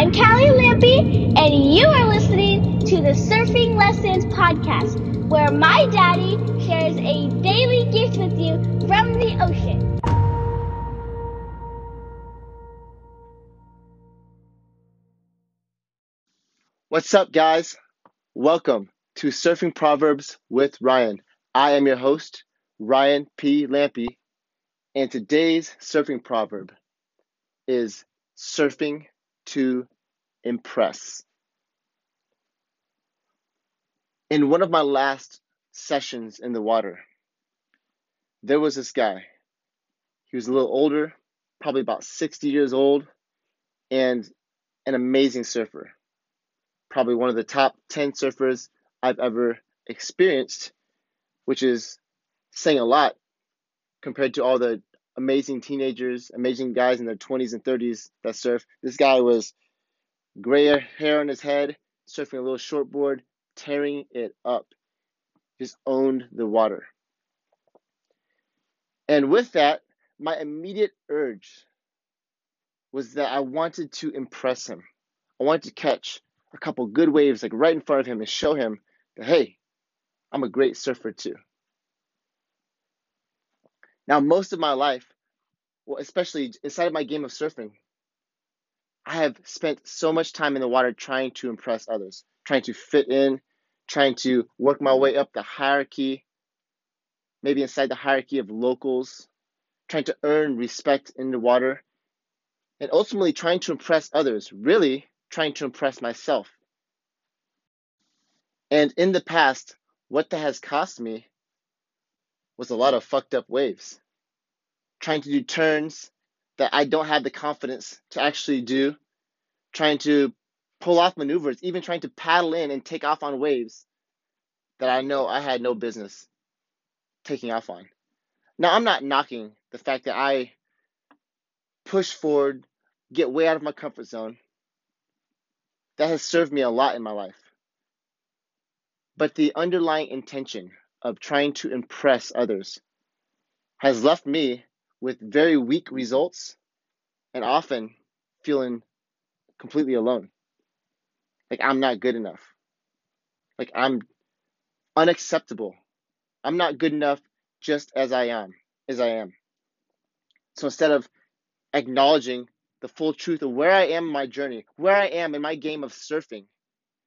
I'm Callie Lampy, and you are listening to the Surfing Lessons Podcast, where my daddy shares a daily gift with you from the ocean. What's up, guys? Welcome to Surfing Proverbs with Ryan. I am your host, Ryan P. Lampy, and today's surfing proverb is surfing to impress. In one of my last sessions in the water, there was this guy. He was a little older, probably about 60 years old, and an amazing surfer. Probably one of the top 10 surfers I've ever experienced, which is saying a lot compared to all the amazing teenagers, amazing guys in their 20s and 30s that surf. This guy was gray hair on his head, surfing a little shortboard, tearing it up. Just owned the water. And with that, my immediate urge was that I wanted to impress him. I wanted to catch a couple good waves like right in front of him and show him that hey, I'm a great surfer too. Now, most of my life, well, especially inside of my game of surfing, I have spent so much time in the water trying to impress others, trying to fit in, trying to work my way up the hierarchy, maybe inside the hierarchy of locals, trying to earn respect in the water, and ultimately trying to impress others, really trying to impress myself. And in the past, what that has cost me was a lot of fucked up waves. Trying to do turns that I don't have the confidence to actually do, trying to pull off maneuvers, even trying to paddle in and take off on waves that I know I had no business taking off on. Now, I'm not knocking the fact that I push forward, get way out of my comfort zone. That has served me a lot in my life. But the underlying intention of trying to impress others has left me with very weak results and often feeling completely alone. Like I'm not good enough. Like I'm unacceptable. I'm not good enough just as I am, as I am. So instead of acknowledging the full truth of where I am in my journey, where I am in my game of surfing,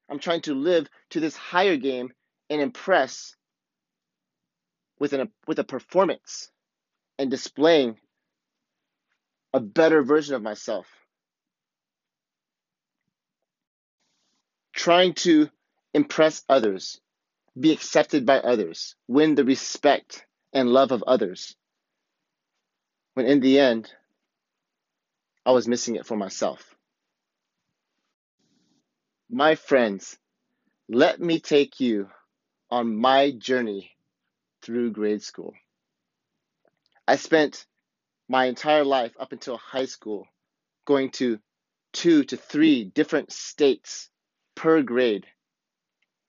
I'm trying to live to this higher game and impress with an with a performance and displaying a better version of myself. Trying to impress others, be accepted by others, win the respect and love of others. When in the end, I was missing it for myself. My friends, let me take you on my journey through grade school. I spent my entire life up until high school going to two to three different states per grade,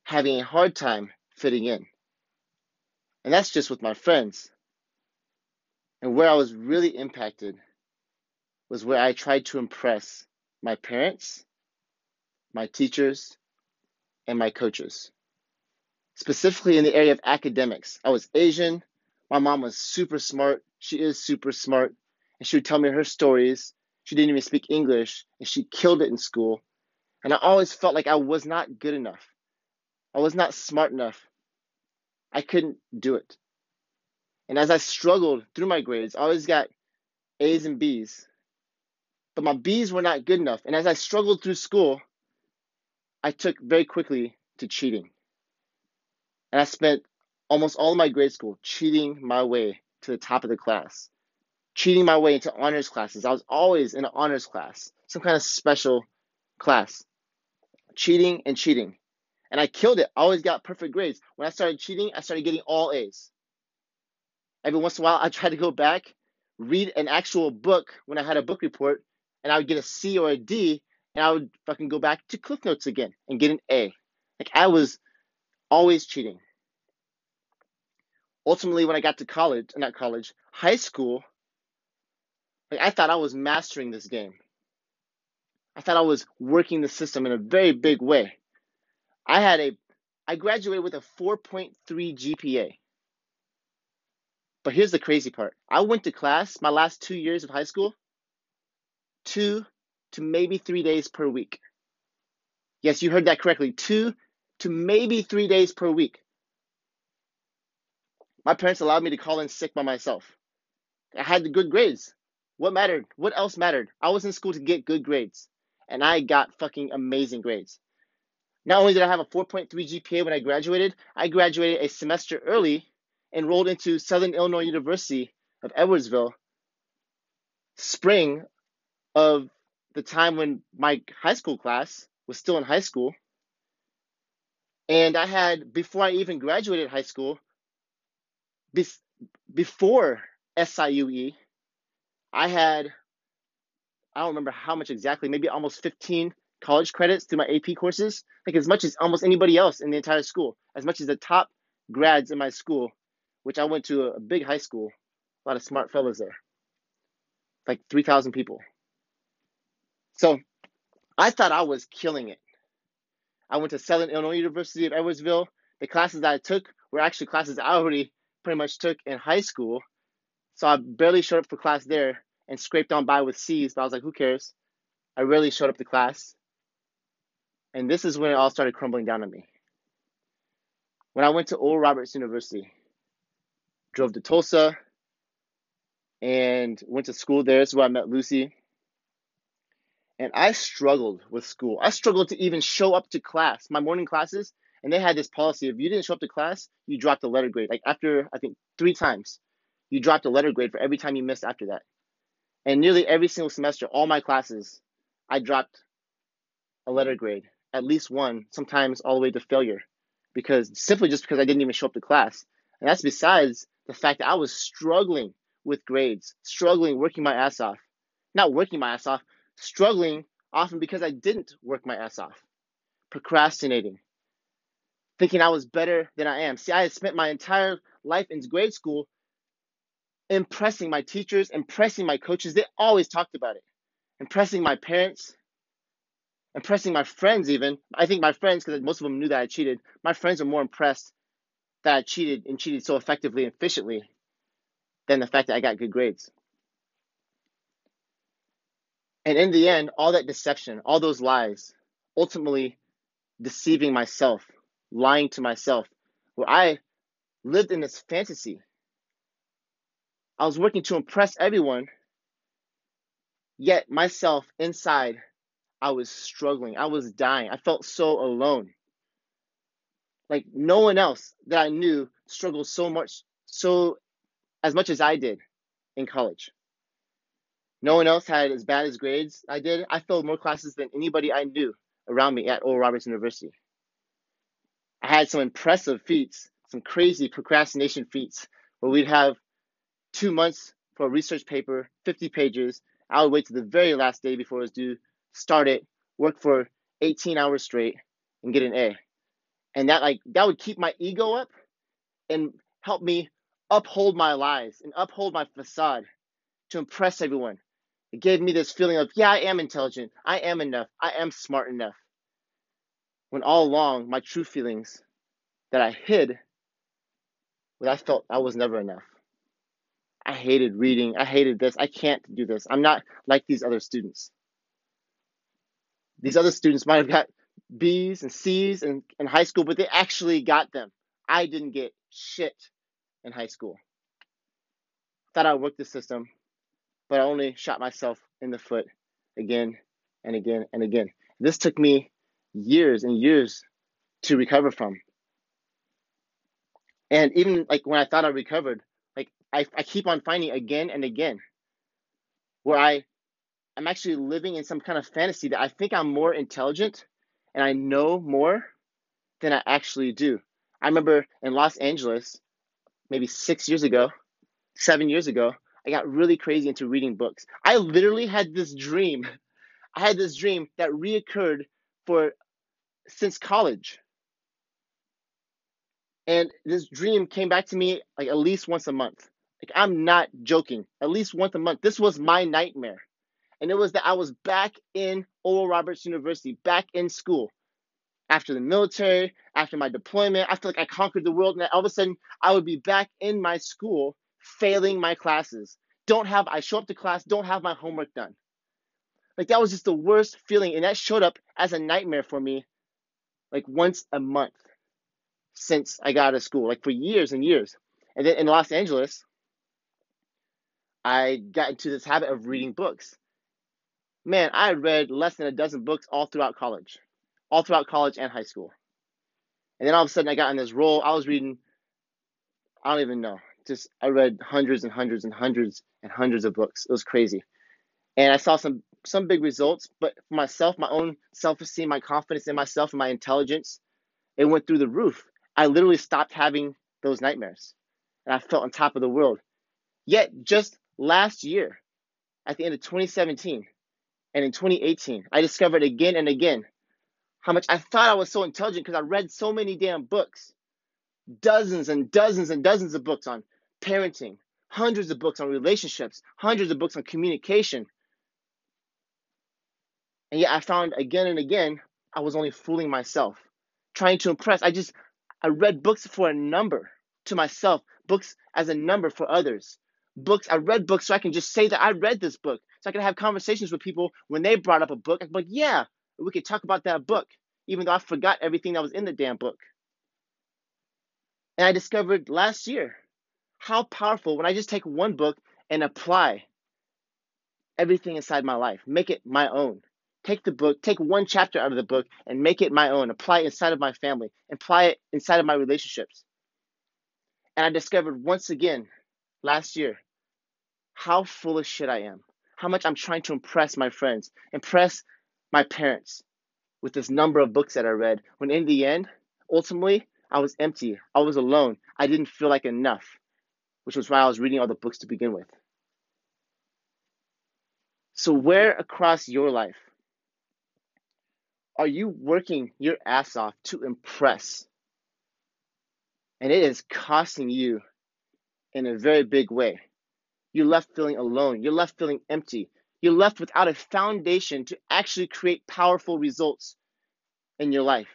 having a hard time fitting in. And that's just with my friends. And where I was really impacted was where I tried to impress my parents, my teachers, and my coaches specifically in the area of academics. I was Asian. My mom was super smart. She is super smart. And she would tell me her stories. She didn't even speak English, and she killed it in school. And I always felt like I was not good enough. I was not smart enough. I couldn't do it. And as I struggled through my grades, I always got A's and B's. But my B's were not good enough. And as I struggled through school, I took very quickly to cheating. And I spent almost all of my grade school cheating my way to the top of the class, cheating my way into honors classes. I was always in an honors class, some kind of special class, cheating and cheating. And I killed it. I always got perfect grades. When I started cheating, I started getting all A's. Every once in a while, I tried to go back, read an actual book when I had a book report, and I would get a C or a D, and I would fucking go back to Cliff Notes again and get an A. Like I was always cheating. Ultimately, when I got to college, not college, high school, like I thought I was mastering this game. I thought I was working the system in a very big way. I had a I graduated with a 4.3 GPA. But here's the crazy part. I went to class my last 2 years of high school 2 to maybe 3 days per week. Yes, you heard that correctly. 2 to maybe 3 days per week. My parents allowed me to call in sick by myself. I had the good grades. What mattered? What else mattered? I was in school to get good grades, and I got fucking amazing grades. Not only did I have a 4.3 GPA when I graduated, I graduated a semester early, enrolled into Southern Illinois University of Edwardsville, spring of the time when my high school class was still in high school. And I had, before I even graduated high school, before SIUE, I had, I don't remember how much exactly, maybe almost 15 college credits through my AP courses, like as much as almost anybody else in the entire school, as much as the top grads in my school, which I went to a, big high school, a lot of smart fellows there, like 3,000 people. So I thought I was killing it. I went to Southern Illinois University of Edwardsville. The classes that I took were actually classes I already pretty much took in high school. So I barely showed up for class there and scraped on by with C's, but I was like, who cares? I rarely showed up to class. And this is when it all started crumbling down on me. When I went to Oral Roberts University, drove to Tulsa and went to school there. This is where I met Lucy. And I struggled with school. I struggled to even show up to class, my morning classes. And they had this policy if you didn't show up to class, you dropped a letter grade. Like after, I think, three times, you dropped a letter grade for every time you missed after that. And nearly every single semester, all my classes, I dropped a letter grade, at least one, sometimes all the way to failure, because simply just because I didn't even show up to class. And that's besides the fact that I was struggling with grades, struggling, working my ass off. Not working my ass off, struggling often because I didn't work my ass off, procrastinating, thinking I was better than I am. See, I had spent my entire life in grade school impressing my teachers, impressing my coaches. They always talked about it. Impressing my parents, impressing my friends, even. I think my friends, because most of them knew that I cheated, my friends were more impressed that I cheated and cheated so effectively and efficiently than the fact that I got good grades. And in the end, all that deception, all those lies, ultimately deceiving myself, lying to myself, where I lived in this fantasy I was working to impress everyone, yet myself inside, I was struggling. I was dying. I felt so alone. Like no one else that I knew struggled so much, so as much as I did in college. No one else had as bad as grades I did. I failed more classes than anybody I knew around me at Oral Roberts University. I had some impressive feats, some crazy procrastination feats, where we'd have two months for a research paper, 50 pages. I would wait to the very last day before it was due, start it, work for 18 hours straight, and get an A. And that like that would keep my ego up and help me uphold my lies and uphold my facade to impress everyone. It gave me this feeling of, yeah, I am intelligent. I am enough. I am smart enough. When all along, my true feelings that I hid, what I felt I was never enough. I hated reading. I hated this. I can't do this. I'm not like these other students. These other students might have got B's and C's in, in high school, but they actually got them. I didn't get shit in high school. Thought I worked the system, but I only shot myself in the foot again and again and again. This took me years and years to recover from. And even like when I thought I recovered, like I, I keep on finding again and again where I I'm actually living in some kind of fantasy that I think I'm more intelligent and I know more than I actually do. I remember in Los Angeles, maybe six years ago, seven years ago, I got really crazy into reading books. I literally had this dream. I had this dream that reoccurred for since college. And this dream came back to me like at least once a month. Like I'm not joking. At least once a month. This was my nightmare. And it was that I was back in Oral Roberts University, back in school. After the military, after my deployment, feel like I conquered the world. And all of a sudden, I would be back in my school, failing my classes. Don't have, I show up to class, don't have my homework done. Like that was just the worst feeling. And that showed up as a nightmare for me, like once a month since I got out of school, like for years and years. And then in Los Angeles, I got into this habit of reading books. Man, I read less than a dozen books all throughout college, all throughout college and high school. And then all of a sudden, I got in this role. I was reading, I don't even know, just I read hundreds and hundreds and hundreds and hundreds of books. It was crazy. And I saw some some big results, but for myself, my own self-esteem, my confidence in myself and my intelligence, it went through the roof. I literally stopped having those nightmares. And I felt on top of the world. Yet just last year, at the end of 2017 and in 2018, I discovered again and again how much I thought I was so intelligent because I read so many damn books. Dozens and dozens and dozens of books on parenting, hundreds of books on relationships, hundreds of books on communication. And yet I found again and again I was only fooling myself, trying to impress. I just I read books for a number to myself, books as a number for others. Books, I read books so I can just say that I read this book. So I can have conversations with people when they brought up a book. I'm like, yeah, we could talk about that book, even though I forgot everything that was in the damn book. And I discovered last year how powerful when I just take one book and apply everything inside my life, make it my own. Take the book, take one chapter out of the book and make it my own. Apply it inside of my family, apply it inside of my relationships. And I discovered once again last year how full of shit I am. How much I'm trying to impress my friends, impress my parents with this number of books that I read. When in the end, ultimately, I was empty. I was alone. I didn't feel like enough, which was why I was reading all the books to begin with. So, where across your life are you working your ass off to impress? And it is costing you in a very big way. You're left feeling alone. You're left feeling empty. You're left without a foundation to actually create powerful results in your life.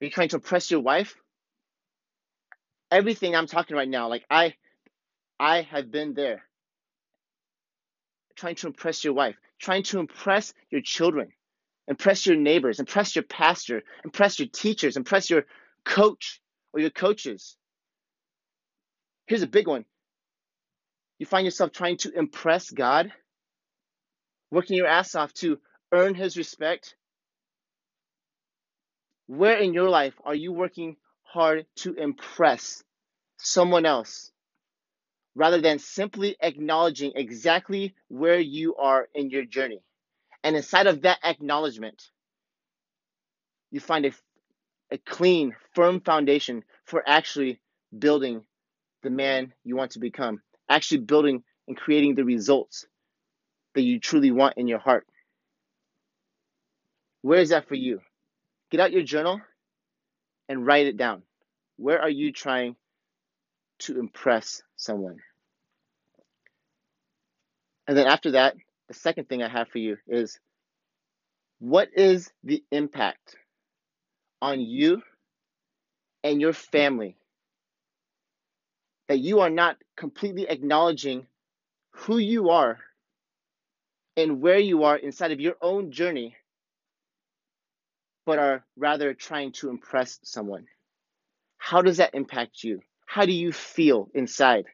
Are you trying to impress your wife? Everything I'm talking right now, like I I have been there. Trying to impress your wife, trying to impress your children, impress your neighbors, impress your pastor, impress your teachers, impress your coach or your coaches. Here's a big one. You find yourself trying to impress God, working your ass off to earn his respect. Where in your life are you working hard to impress someone else rather than simply acknowledging exactly where you are in your journey? And inside of that acknowledgement, you find a, a clean, firm foundation for actually building the man you want to become, actually building and creating the results that you truly want in your heart. Where is that for you? Get out your journal and write it down. Where are you trying to impress someone? And then after that, the second thing I have for you is what is the impact on you and your family that you are not completely acknowledging who you are and where you are inside of your own journey, but are rather trying to impress someone? How does that impact you? How do you feel inside?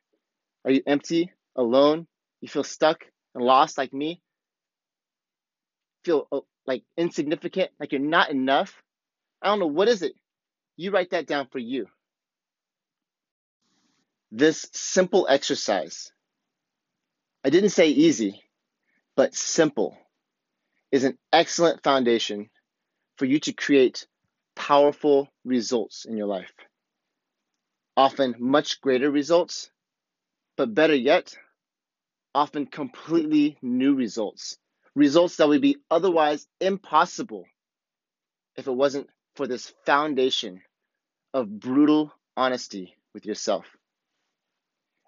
Are you empty, alone? You feel stuck and lost like me? Feel uh, like insignificant, like you're not enough? I don't know. What is it? You write that down for you. This simple exercise, I didn't say easy, but simple, is an excellent foundation for you to create powerful results in your life. Often much greater results, but better yet, often completely new results. Results that would be otherwise impossible if it wasn't for this foundation of brutal honesty with yourself.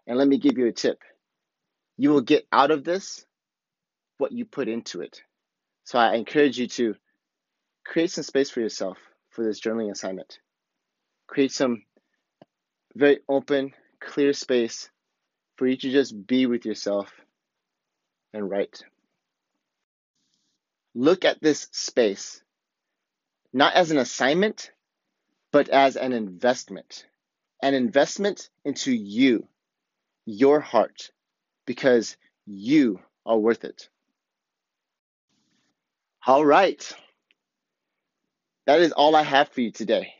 And let me give you a tip. You will get out of this what you put into it. So I encourage you to create some space for yourself for this journaling assignment. Create some very open, clear space for you to just be with yourself and write. Look at this space not as an assignment, but as an investment. An investment into you, your heart, because you are worth it. All right. That is all I have for you today.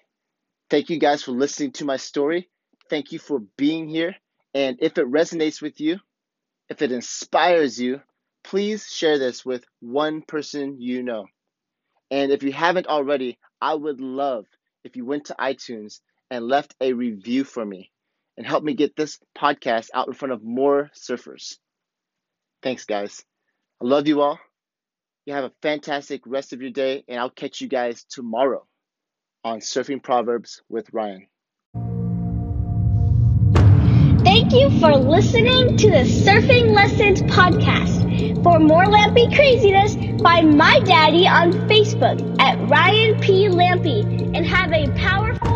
Thank you guys for listening to my story. Thank you for being here. And if it resonates with you, if it inspires you, please share this with one person you know. And if you haven't already, I would love if you went to iTunes and left a review for me and help me get this podcast out in front of more surfers. Thanks, guys. I love you all. You have a fantastic rest of your day, and I'll catch you guys tomorrow on Surfing Proverbs with Ryan. Thank you for listening to the Surfing Lessons podcast. For more Lampy craziness, find my daddy on Facebook at Ryan P. Lampy and have a powerful